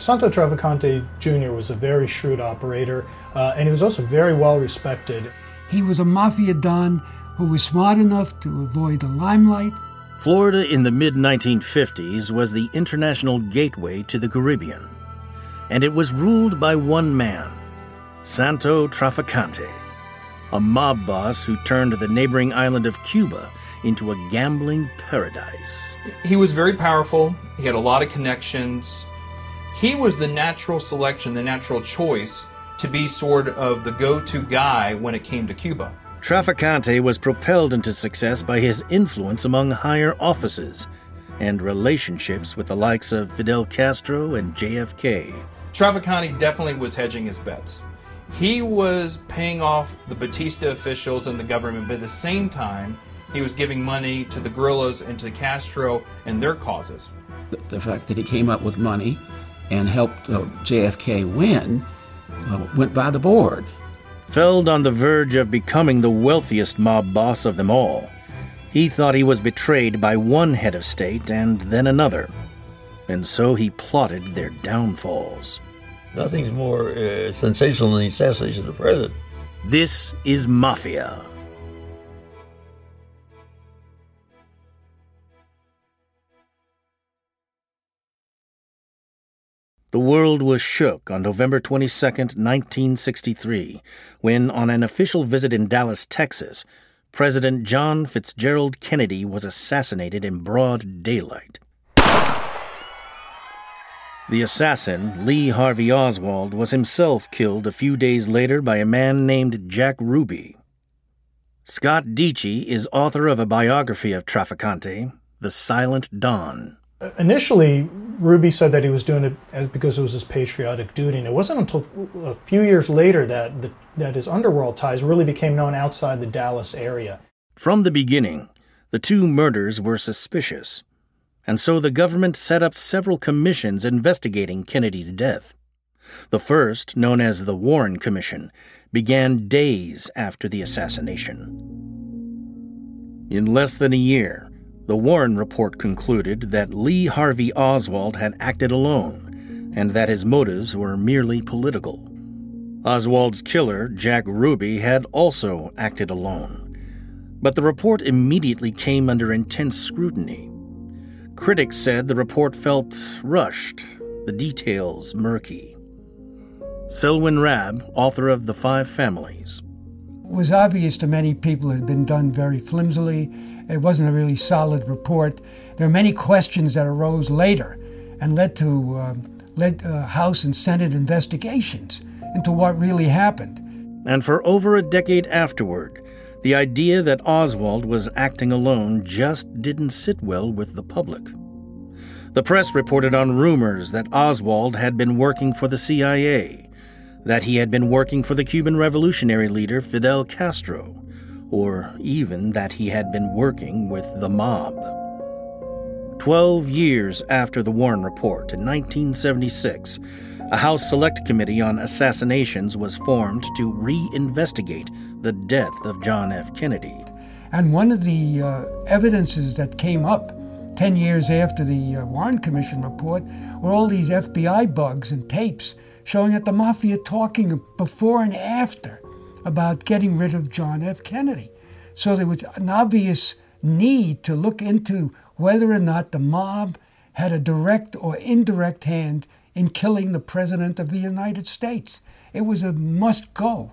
Santo Trafficante Jr. was a very shrewd operator, uh, and he was also very well respected. He was a mafia don who was smart enough to avoid the limelight. Florida in the mid 1950s was the international gateway to the Caribbean, and it was ruled by one man, Santo Trafficante, a mob boss who turned the neighboring island of Cuba into a gambling paradise. He was very powerful, he had a lot of connections, he was the natural selection, the natural choice to be sort of the go to guy when it came to Cuba. Trafficante was propelled into success by his influence among higher offices and relationships with the likes of Fidel Castro and JFK. Trafficante definitely was hedging his bets. He was paying off the Batista officials and the government, but at the same time, he was giving money to the guerrillas and to Castro and their causes. The fact that he came up with money and helped uh, JFK win uh, went by the board. Feld on the verge of becoming the wealthiest mob boss of them all, he thought he was betrayed by one head of state and then another, and so he plotted their downfalls. Nothing's more uh, sensational than the assassination of the president. This is Mafia. The world was shook on November 22, 1963, when, on an official visit in Dallas, Texas, President John Fitzgerald Kennedy was assassinated in broad daylight. The assassin, Lee Harvey Oswald, was himself killed a few days later by a man named Jack Ruby. Scott Deitche is author of a biography of Trafficante, The Silent Don. Initially, Ruby said that he was doing it because it was his patriotic duty, and it wasn't until a few years later that the, that his underworld ties really became known outside the Dallas area. From the beginning, the two murders were suspicious, and so the government set up several commissions investigating Kennedy's death. The first, known as the Warren Commission, began days after the assassination. In less than a year, the Warren report concluded that Lee Harvey Oswald had acted alone and that his motives were merely political. Oswald's killer, Jack Ruby, had also acted alone. But the report immediately came under intense scrutiny. Critics said the report felt rushed, the details murky. Selwyn Raab, author of The Five Families. It was obvious to many people it had been done very flimsily it wasn't a really solid report. There are many questions that arose later and led to uh, led uh, House and Senate investigations into what really happened. And for over a decade afterward, the idea that Oswald was acting alone just didn't sit well with the public. The press reported on rumors that Oswald had been working for the CIA, that he had been working for the Cuban revolutionary leader Fidel Castro, or even that he had been working with the mob. Twelve years after the Warren Report, in 1976, a House Select Committee on Assassinations was formed to reinvestigate the death of John F. Kennedy. And one of the uh, evidences that came up 10 years after the uh, Warren Commission report were all these FBI bugs and tapes showing that the mafia talking before and after about getting rid of John F. Kennedy. So there was an obvious need to look into whether or not the mob had a direct or indirect hand in killing the President of the United States. It was a must go.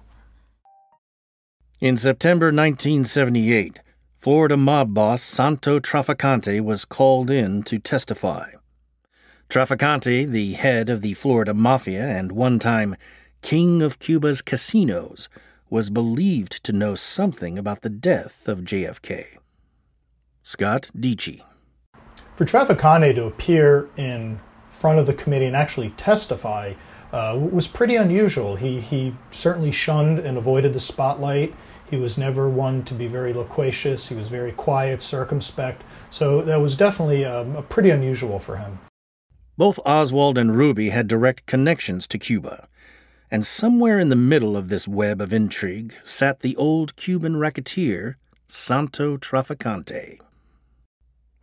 In September 1978, Florida mob boss Santo Trafficante was called in to testify. Trafficante, the head of the Florida Mafia and one time king of Cuba's casinos, was believed to know something about the death of JFK. Scott Deitche. For Trafficante to appear in front of the committee and actually testify uh, was pretty unusual. He, he certainly shunned and avoided the spotlight. He was never one to be very loquacious. He was very quiet, circumspect. So that was definitely um, pretty unusual for him. Both Oswald and Ruby had direct connections to Cuba and somewhere in the middle of this web of intrigue sat the old Cuban racketeer, Santo Trafficante.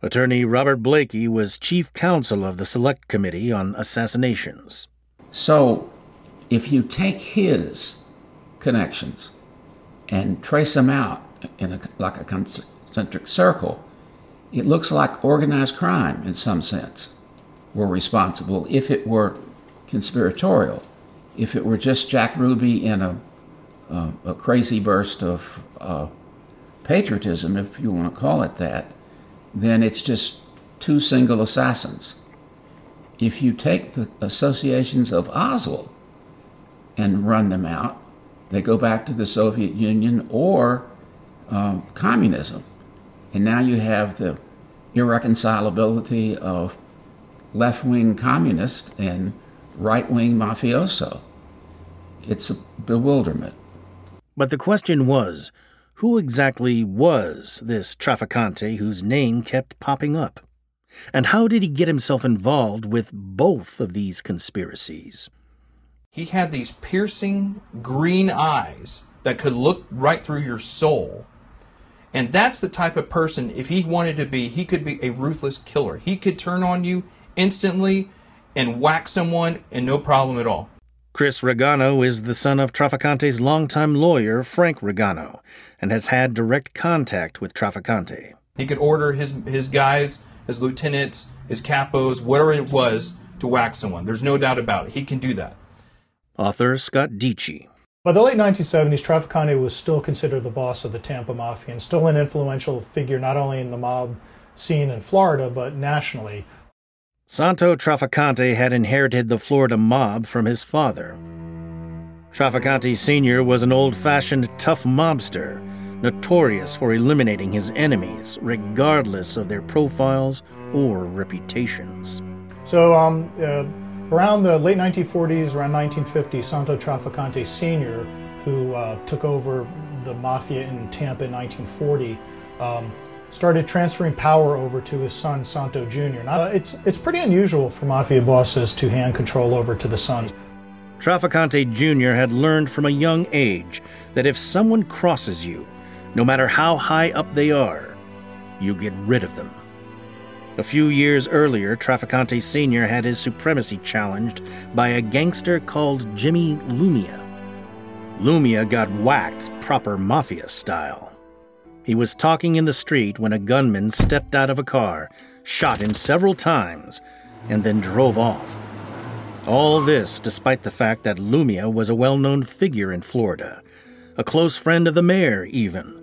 Attorney Robert Blakey was chief counsel of the Select Committee on Assassinations. So, if you take his connections and trace them out in a, like a concentric circle, it looks like organized crime in some sense were responsible if it were conspiratorial. If it were just Jack Ruby in a, a, a crazy burst of uh, patriotism, if you want to call it that, then it's just two single assassins. If you take the associations of Oswald and run them out, they go back to the Soviet Union or um, communism. And now you have the irreconcilability of left wing communists and right wing mafioso. It's a bewilderment. But the question was who exactly was this Trafficante whose name kept popping up? And how did he get himself involved with both of these conspiracies? He had these piercing green eyes that could look right through your soul. And that's the type of person, if he wanted to be, he could be a ruthless killer. He could turn on you instantly and whack someone and no problem at all. Chris Ragano is the son of Trafficante's longtime lawyer, Frank Ragano, and has had direct contact with Trafficante. He could order his, his guys, his lieutenants, his capos, whatever it was, to whack someone. There's no doubt about it. He can do that. Author Scott Deitche. By the late 1970s, Trafficante was still considered the boss of the Tampa Mafia and still an influential figure not only in the mob scene in Florida, but nationally. Santo Trafficante had inherited the Florida mob from his father. Trafficante Sr. was an old fashioned tough mobster, notorious for eliminating his enemies, regardless of their profiles or reputations. So, um, uh, around the late 1940s, around 1950, Santo Trafficante Sr., who uh, took over the mafia in Tampa in 1940, um, started transferring power over to his son Santo Jr. Now, it's it's pretty unusual for mafia bosses to hand control over to the sons. Trafficante Jr. had learned from a young age that if someone crosses you, no matter how high up they are, you get rid of them. A few years earlier, Trafficante Sr. had his supremacy challenged by a gangster called Jimmy Lumia. Lumia got whacked proper mafia style. He was talking in the street when a gunman stepped out of a car, shot him several times, and then drove off. All this despite the fact that Lumia was a well known figure in Florida, a close friend of the mayor, even.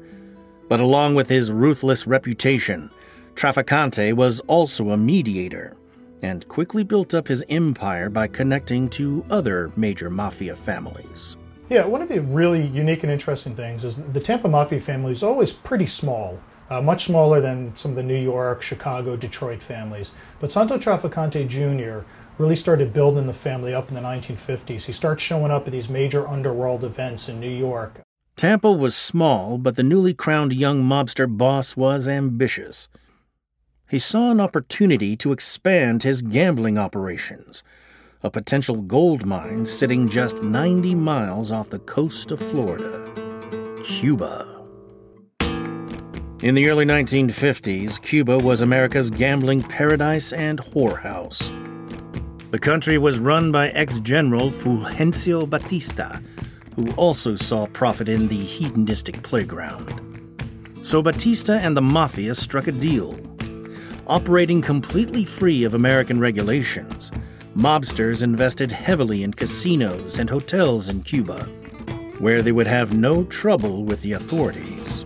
But along with his ruthless reputation, Trafficante was also a mediator and quickly built up his empire by connecting to other major mafia families. Yeah, one of the really unique and interesting things is the Tampa Mafia family is always pretty small, uh, much smaller than some of the New York, Chicago, Detroit families. But Santo Trafficante Jr. really started building the family up in the 1950s. He starts showing up at these major underworld events in New York. Tampa was small, but the newly crowned young mobster boss was ambitious. He saw an opportunity to expand his gambling operations a potential gold mine sitting just 90 miles off the coast of Florida, Cuba. In the early 1950s, Cuba was America's gambling paradise and whorehouse. The country was run by ex general Fulgencio Batista, who also saw profit in the hedonistic playground. So Batista and the Mafia struck a deal. Operating completely free of American regulations, mobsters invested heavily in casinos and hotels in Cuba, where they would have no trouble with the authorities.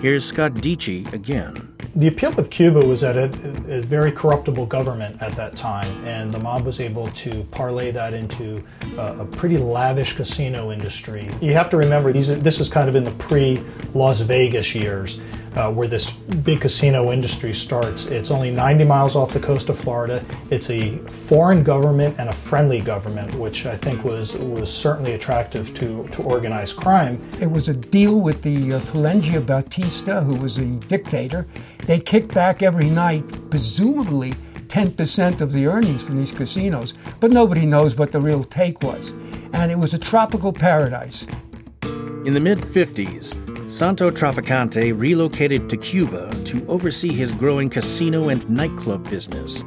Here's Scott Deitche again. The appeal of Cuba was that it a very corruptible government at that time, and the mob was able to parlay that into a, a pretty lavish casino industry. You have to remember these are, this is kind of in the pre-Las Vegas years uh, where this big casino industry starts. It's only 90 miles off the coast of Florida. It's a foreign government and a friendly government, which I think was was certainly attractive to, to organized crime. It was a deal with the uh, Batista, who was a dictator. They kicked back every night, presumably 10% of the earnings from these casinos, but nobody knows what the real take was. And it was a tropical paradise. In the mid 50s, Santo Trafficante relocated to Cuba to oversee his growing casino and nightclub business.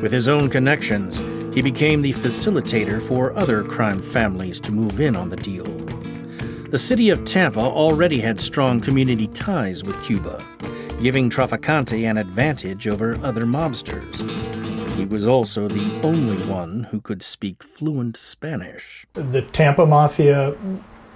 With his own connections, he became the facilitator for other crime families to move in on the deal. The city of Tampa already had strong community ties with Cuba, giving Trafficante an advantage over other mobsters. He was also the only one who could speak fluent Spanish. The Tampa Mafia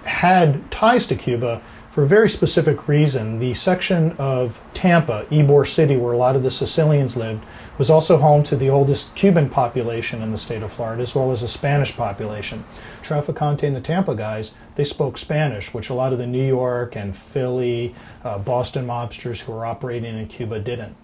had ties to Cuba for a very specific reason. The section of Tampa, Ybor City, where a lot of the Sicilians lived, was also home to the oldest Cuban population in the state of Florida, as well as a Spanish population. Trafficante and the Tampa guys, they spoke Spanish, which a lot of the New York and Philly, uh, Boston mobsters who were operating in Cuba didn't.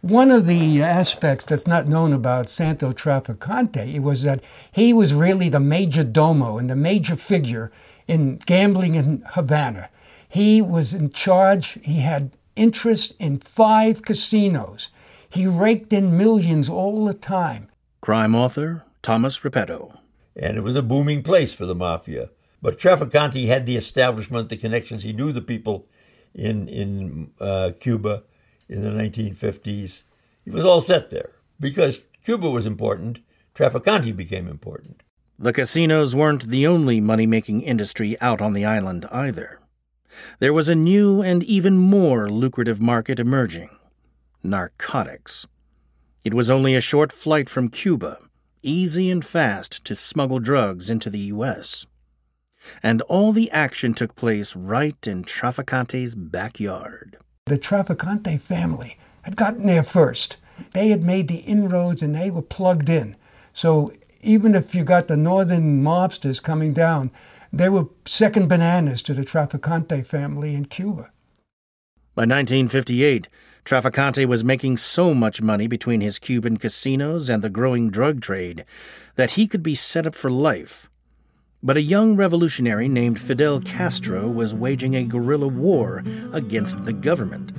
One of the aspects that's not known about Santo Trafficante was that he was really the major domo and the major figure in gambling in Havana. He was in charge, he had interest in five casinos. He raked in millions all the time. Crime author Thomas Reppetto. And it was a booming place for the mafia. But Trafficante had the establishment, the connections. He knew the people in in uh, Cuba in the 1950s. He was all set there because Cuba was important. Trafficante became important. The casinos weren't the only money making industry out on the island either there was a new and even more lucrative market emerging narcotics. It was only a short flight from Cuba, easy and fast to smuggle drugs into the U.S. And all the action took place right in Trafficante's backyard. The Trafficante family had gotten there first. They had made the inroads and they were plugged in. So even if you got the northern mobsters coming down, they were second bananas to the Trafficante family in Cuba. By 1958, Trafficante was making so much money between his Cuban casinos and the growing drug trade that he could be set up for life. But a young revolutionary named Fidel Castro was waging a guerrilla war against the government,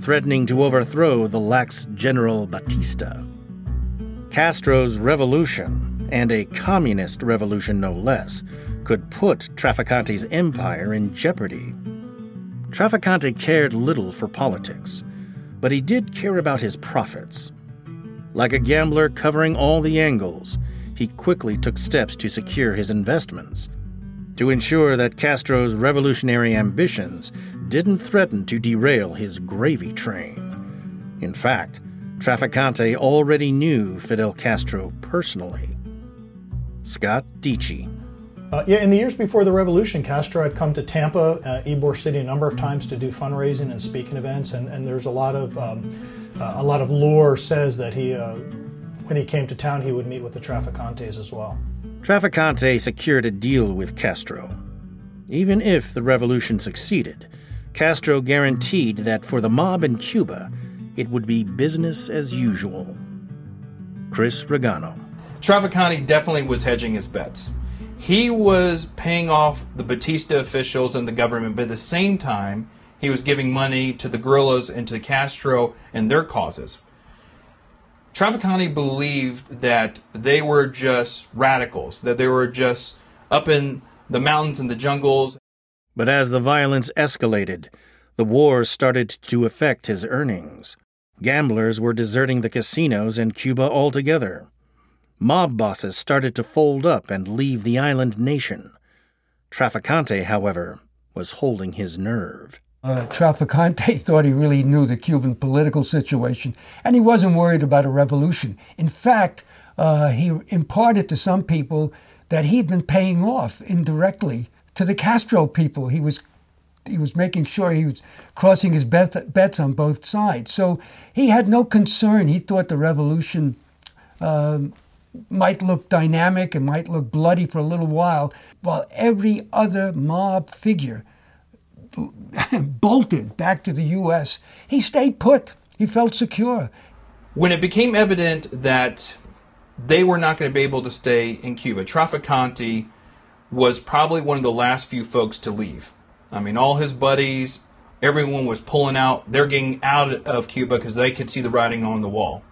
threatening to overthrow the lax General Batista. Castro's revolution, and a communist revolution no less, could put Trafficante's empire in jeopardy. Trafficante cared little for politics, but he did care about his profits. Like a gambler covering all the angles, he quickly took steps to secure his investments, to ensure that Castro's revolutionary ambitions didn't threaten to derail his gravy train. In fact, Trafficante already knew Fidel Castro personally. Scott Deitche. Uh, yeah, in the years before the revolution, Castro had come to Tampa, uh, Ybor City, a number of times to do fundraising and speaking events, and, and there's a lot of um, uh, a lot of lore says that he, uh, when he came to town, he would meet with the Trafficantes as well. Trafficante secured a deal with Castro. Even if the revolution succeeded, Castro guaranteed that for the mob in Cuba, it would be business as usual. Chris Ragano. Trafficante definitely was hedging his bets he was paying off the Batista officials and the government, but at the same time, he was giving money to the guerrillas and to Castro and their causes. Trafficante believed that they were just radicals, that they were just up in the mountains and the jungles. But as the violence escalated, the war started to affect his earnings. Gamblers were deserting the casinos in Cuba altogether. Mob bosses started to fold up and leave the island nation. Trafficante, however, was holding his nerve. Uh, Trafficante thought he really knew the Cuban political situation, and he wasn't worried about a revolution. In fact, uh, he imparted to some people that he'd been paying off indirectly to the Castro people. He was he was making sure he was crossing his bet, bets on both sides. So he had no concern. He thought the revolution um, might look dynamic and might look bloody for a little while, while every other mob figure bolted back to the U.S. He stayed put. He felt secure. When it became evident that they were not going to be able to stay in Cuba, Trafficante was probably one of the last few folks to leave. I mean, all his buddies, everyone was pulling out. They're getting out of Cuba because they could see the writing on the wall.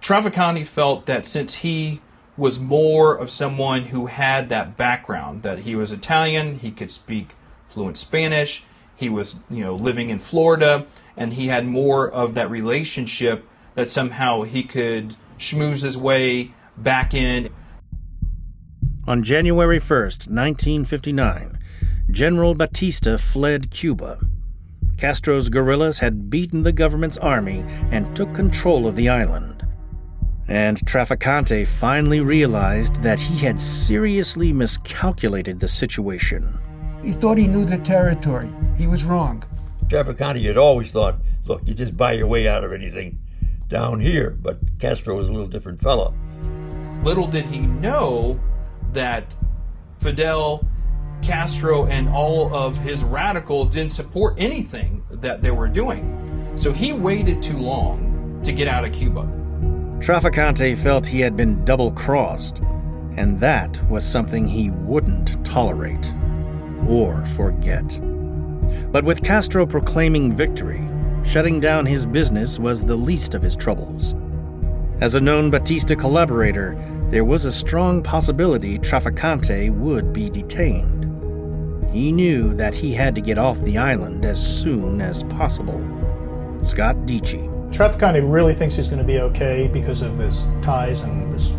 Trafficante felt that since he was more of someone who had that background, that he was Italian, he could speak fluent Spanish. He was, you know, living in Florida, and he had more of that relationship that somehow he could schmooze his way back in. On January 1st, 1959, General Batista fled Cuba. Castro's guerrillas had beaten the government's army and took control of the island. And Trafficante finally realized that he had seriously miscalculated the situation. He thought he knew the territory. He was wrong. Trafficante had always thought, look, you just buy your way out of anything down here. But Castro was a little different fellow. Little did he know that Fidel Castro and all of his radicals didn't support anything that they were doing. So he waited too long to get out of Cuba. Trafficante felt he had been double crossed, and that was something he wouldn't tolerate or forget. But with Castro proclaiming victory, shutting down his business was the least of his troubles. As a known Batista collaborator, there was a strong possibility Trafficante would be detained. He knew that he had to get off the island as soon as possible. Scott Deitche. Trafficante really thinks he's going to be okay because of his ties and this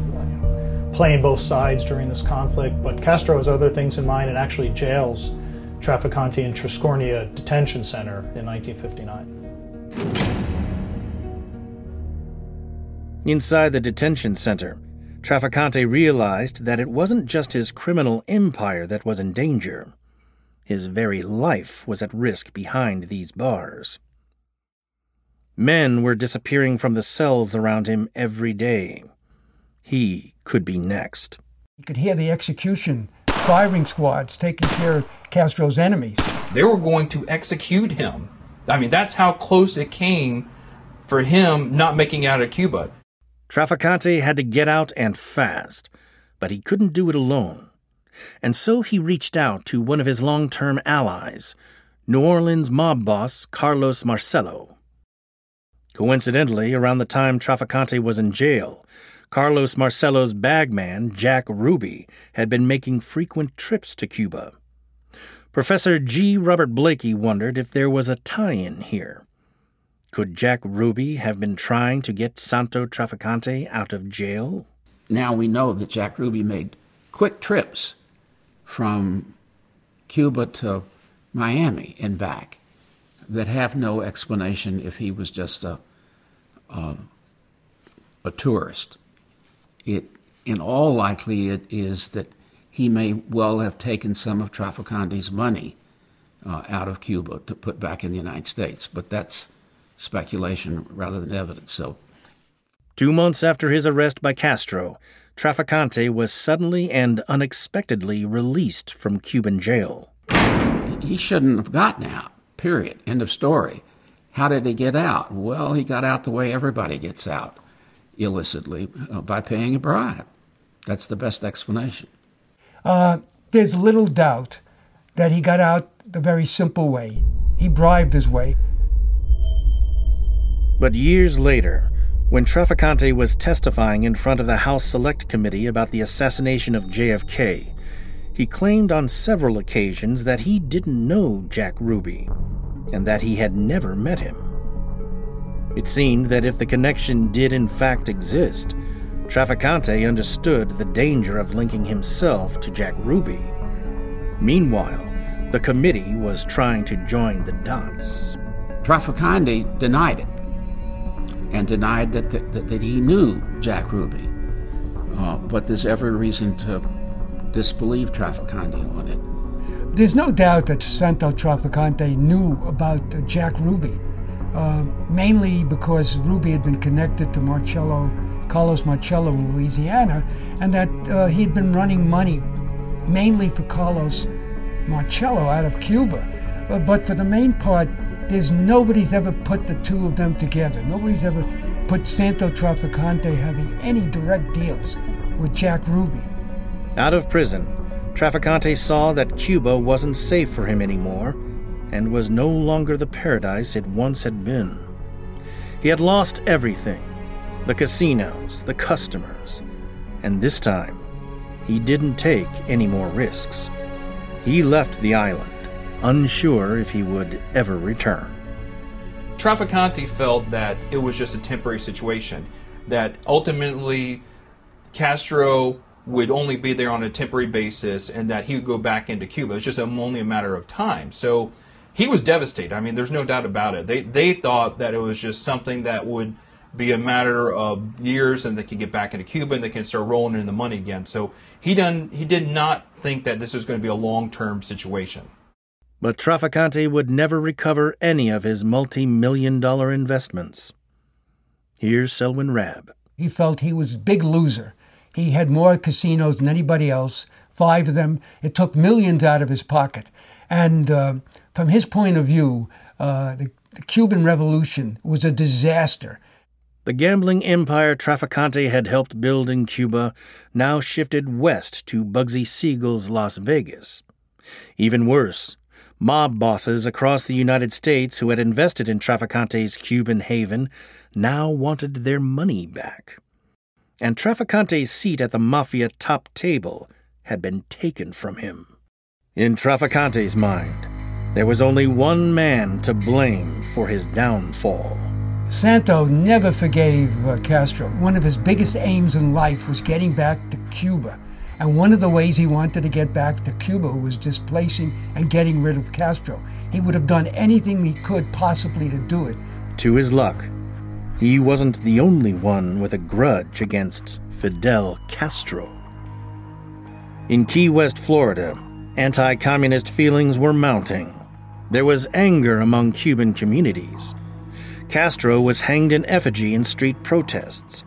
playing both sides during this conflict, but Castro has other things in mind and actually jails Trafficante in Triscornia Detention Center in 1959. Inside the detention center, Trafficante realized that it wasn't just his criminal empire that was in danger. His very life was at risk behind these bars. Men were disappearing from the cells around him every day. He could be next. You could hear the execution firing squads taking care of Castro's enemies. They were going to execute him. I mean, that's how close it came for him not making out of Cuba. Trafficante had to get out and fast, but he couldn't do it alone. And so he reached out to one of his long term allies, New Orleans mob boss Carlos Marcello. Coincidentally, around the time Trafficante was in jail, Carlos Marcello's bagman, Jack Ruby, had been making frequent trips to Cuba. Professor G. Robert Blakey wondered if there was a tie in here. Could Jack Ruby have been trying to get Santo Trafficante out of jail? Now we know that Jack Ruby made quick trips from Cuba to Miami and back that have no explanation if he was just a, a, a tourist. It, in all likelihood, is that he may well have taken some of Trafficante's money uh, out of Cuba to put back in the United States, but that's speculation rather than evidence. So, two months after his arrest by Castro, Trafficante was suddenly and unexpectedly released from Cuban jail. He shouldn't have gotten out. Period. End of story. How did he get out? Well, he got out the way everybody gets out illicitly uh, by paying a bribe. That's the best explanation. Uh, there's little doubt that he got out the very simple way. He bribed his way. But years later, when Trafficante was testifying in front of the House Select Committee about the assassination of JFK, he claimed on several occasions that he didn't know Jack Ruby and that he had never met him. It seemed that if the connection did in fact exist, Trafficante understood the danger of linking himself to Jack Ruby. Meanwhile, the committee was trying to join the dots. Trafficante denied it and denied that, that, that he knew Jack Ruby. Uh, but there's every reason to disbelieve Trafficante on it. There's no doubt that Santo Trafficante knew about Jack Ruby, uh, mainly because Ruby had been connected to Marcello, Carlos Marcello in Louisiana, and that uh, he had been running money mainly for Carlos Marcello out of Cuba. Uh, but for the main part, there's nobody's ever put the two of them together. Nobody's ever put Santo Trafficante having any direct deals with Jack Ruby. Out of prison, Trafficante saw that Cuba wasn't safe for him anymore and was no longer the paradise it once had been. He had lost everything the casinos, the customers, and this time, he didn't take any more risks. He left the island unsure if he would ever return. Trafficante felt that it was just a temporary situation, that ultimately Castro would only be there on a temporary basis and that he would go back into Cuba. It's just only a matter of time. So he was devastated. I mean, there's no doubt about it. They, they thought that it was just something that would be a matter of years and they could get back into Cuba and they can start rolling in the money again. So he done he did not think that this was going to be a long term situation. But Trafficante would never recover any of his multi million dollar investments. Here's Selwyn Raab. He felt he was a big loser. He had more casinos than anybody else, five of them. It took millions out of his pocket. And uh, from his point of view, uh, the, the Cuban Revolution was a disaster. The gambling empire Trafficante had helped build in Cuba now shifted west to Bugsy Siegel's Las Vegas. Even worse, Mob bosses across the United States who had invested in Trafficante's Cuban haven now wanted their money back. And Trafficante's seat at the Mafia top table had been taken from him. In Trafficante's mind, there was only one man to blame for his downfall. Santo never forgave uh, Castro. One of his biggest aims in life was getting back to Cuba. And one of the ways he wanted to get back to Cuba was displacing and getting rid of Castro. He would have done anything he could possibly to do it. To his luck, he wasn't the only one with a grudge against Fidel Castro. In Key West, Florida, anti communist feelings were mounting. There was anger among Cuban communities. Castro was hanged in effigy in street protests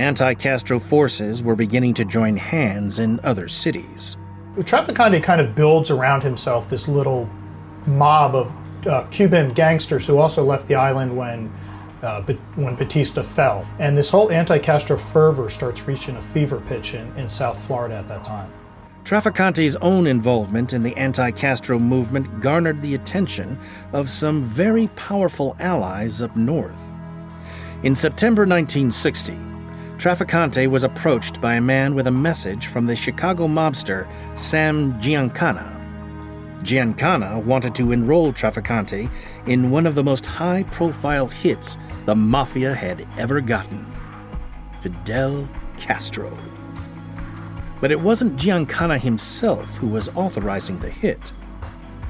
anti Castro forces were beginning to join hands in other cities. Trafficante kind of builds around himself this little mob of uh, Cuban gangsters who also left the island when uh, when Batista fell. And this whole anti-Castro fervor starts reaching a fever pitch in, in South Florida at that time. Trafficante's own involvement in the anti-Castro movement garnered the attention of some very powerful allies up north. In September 1960, Trafficante was approached by a man with a message from the Chicago mobster Sam Giancana. Giancana wanted to enroll Trafficante in one of the most high profile hits the Mafia had ever gotten Fidel Castro. But it wasn't Giancana himself who was authorizing the hit.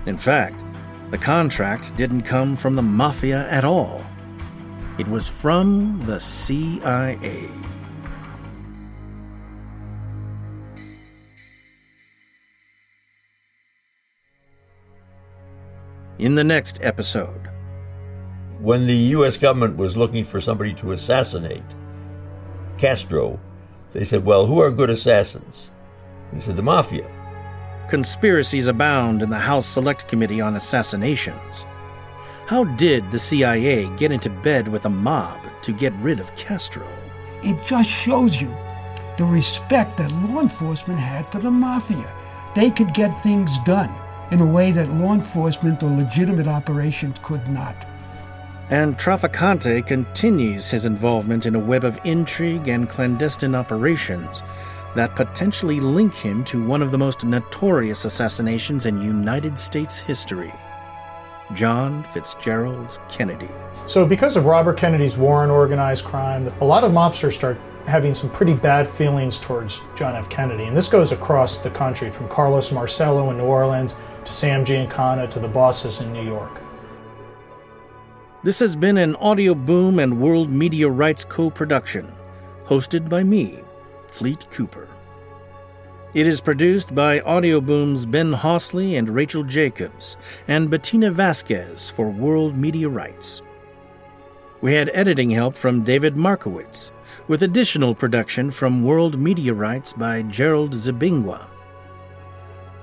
In fact, the contract didn't come from the Mafia at all. It was from the CIA. In the next episode. When the U.S. government was looking for somebody to assassinate Castro, they said, Well, who are good assassins? They said, The mafia. Conspiracies abound in the House Select Committee on Assassinations. How did the CIA get into bed with a mob to get rid of Castro? It just shows you the respect that law enforcement had for the mafia. They could get things done in a way that law enforcement or legitimate operations could not. And Trafficante continues his involvement in a web of intrigue and clandestine operations that potentially link him to one of the most notorious assassinations in United States history John Fitzgerald Kennedy. So, because of Robert Kennedy's war on organized crime, a lot of mobsters start having some pretty bad feelings towards John F. Kennedy. And this goes across the country from Carlos Marcello in New Orleans to Sam Giancana to the bosses in New York. This has been an Audio Boom and World Media Rights co production, hosted by me, Fleet Cooper. It is produced by Audio Boom's Ben Hosley and Rachel Jacobs, and Bettina Vasquez for World Media Rights. We had editing help from David Markowitz, with additional production from World Media Rights by Gerald Zabingwa.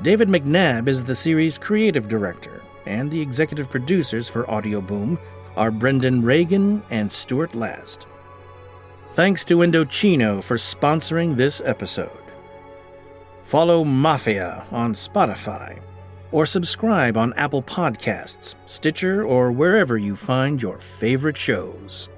David McNabb is the series' creative director, and the executive producers for Audio Boom are Brendan Reagan and Stuart Last. Thanks to Indochino for sponsoring this episode. Follow Mafia on Spotify or subscribe on Apple Podcasts, Stitcher, or wherever you find your favorite shows.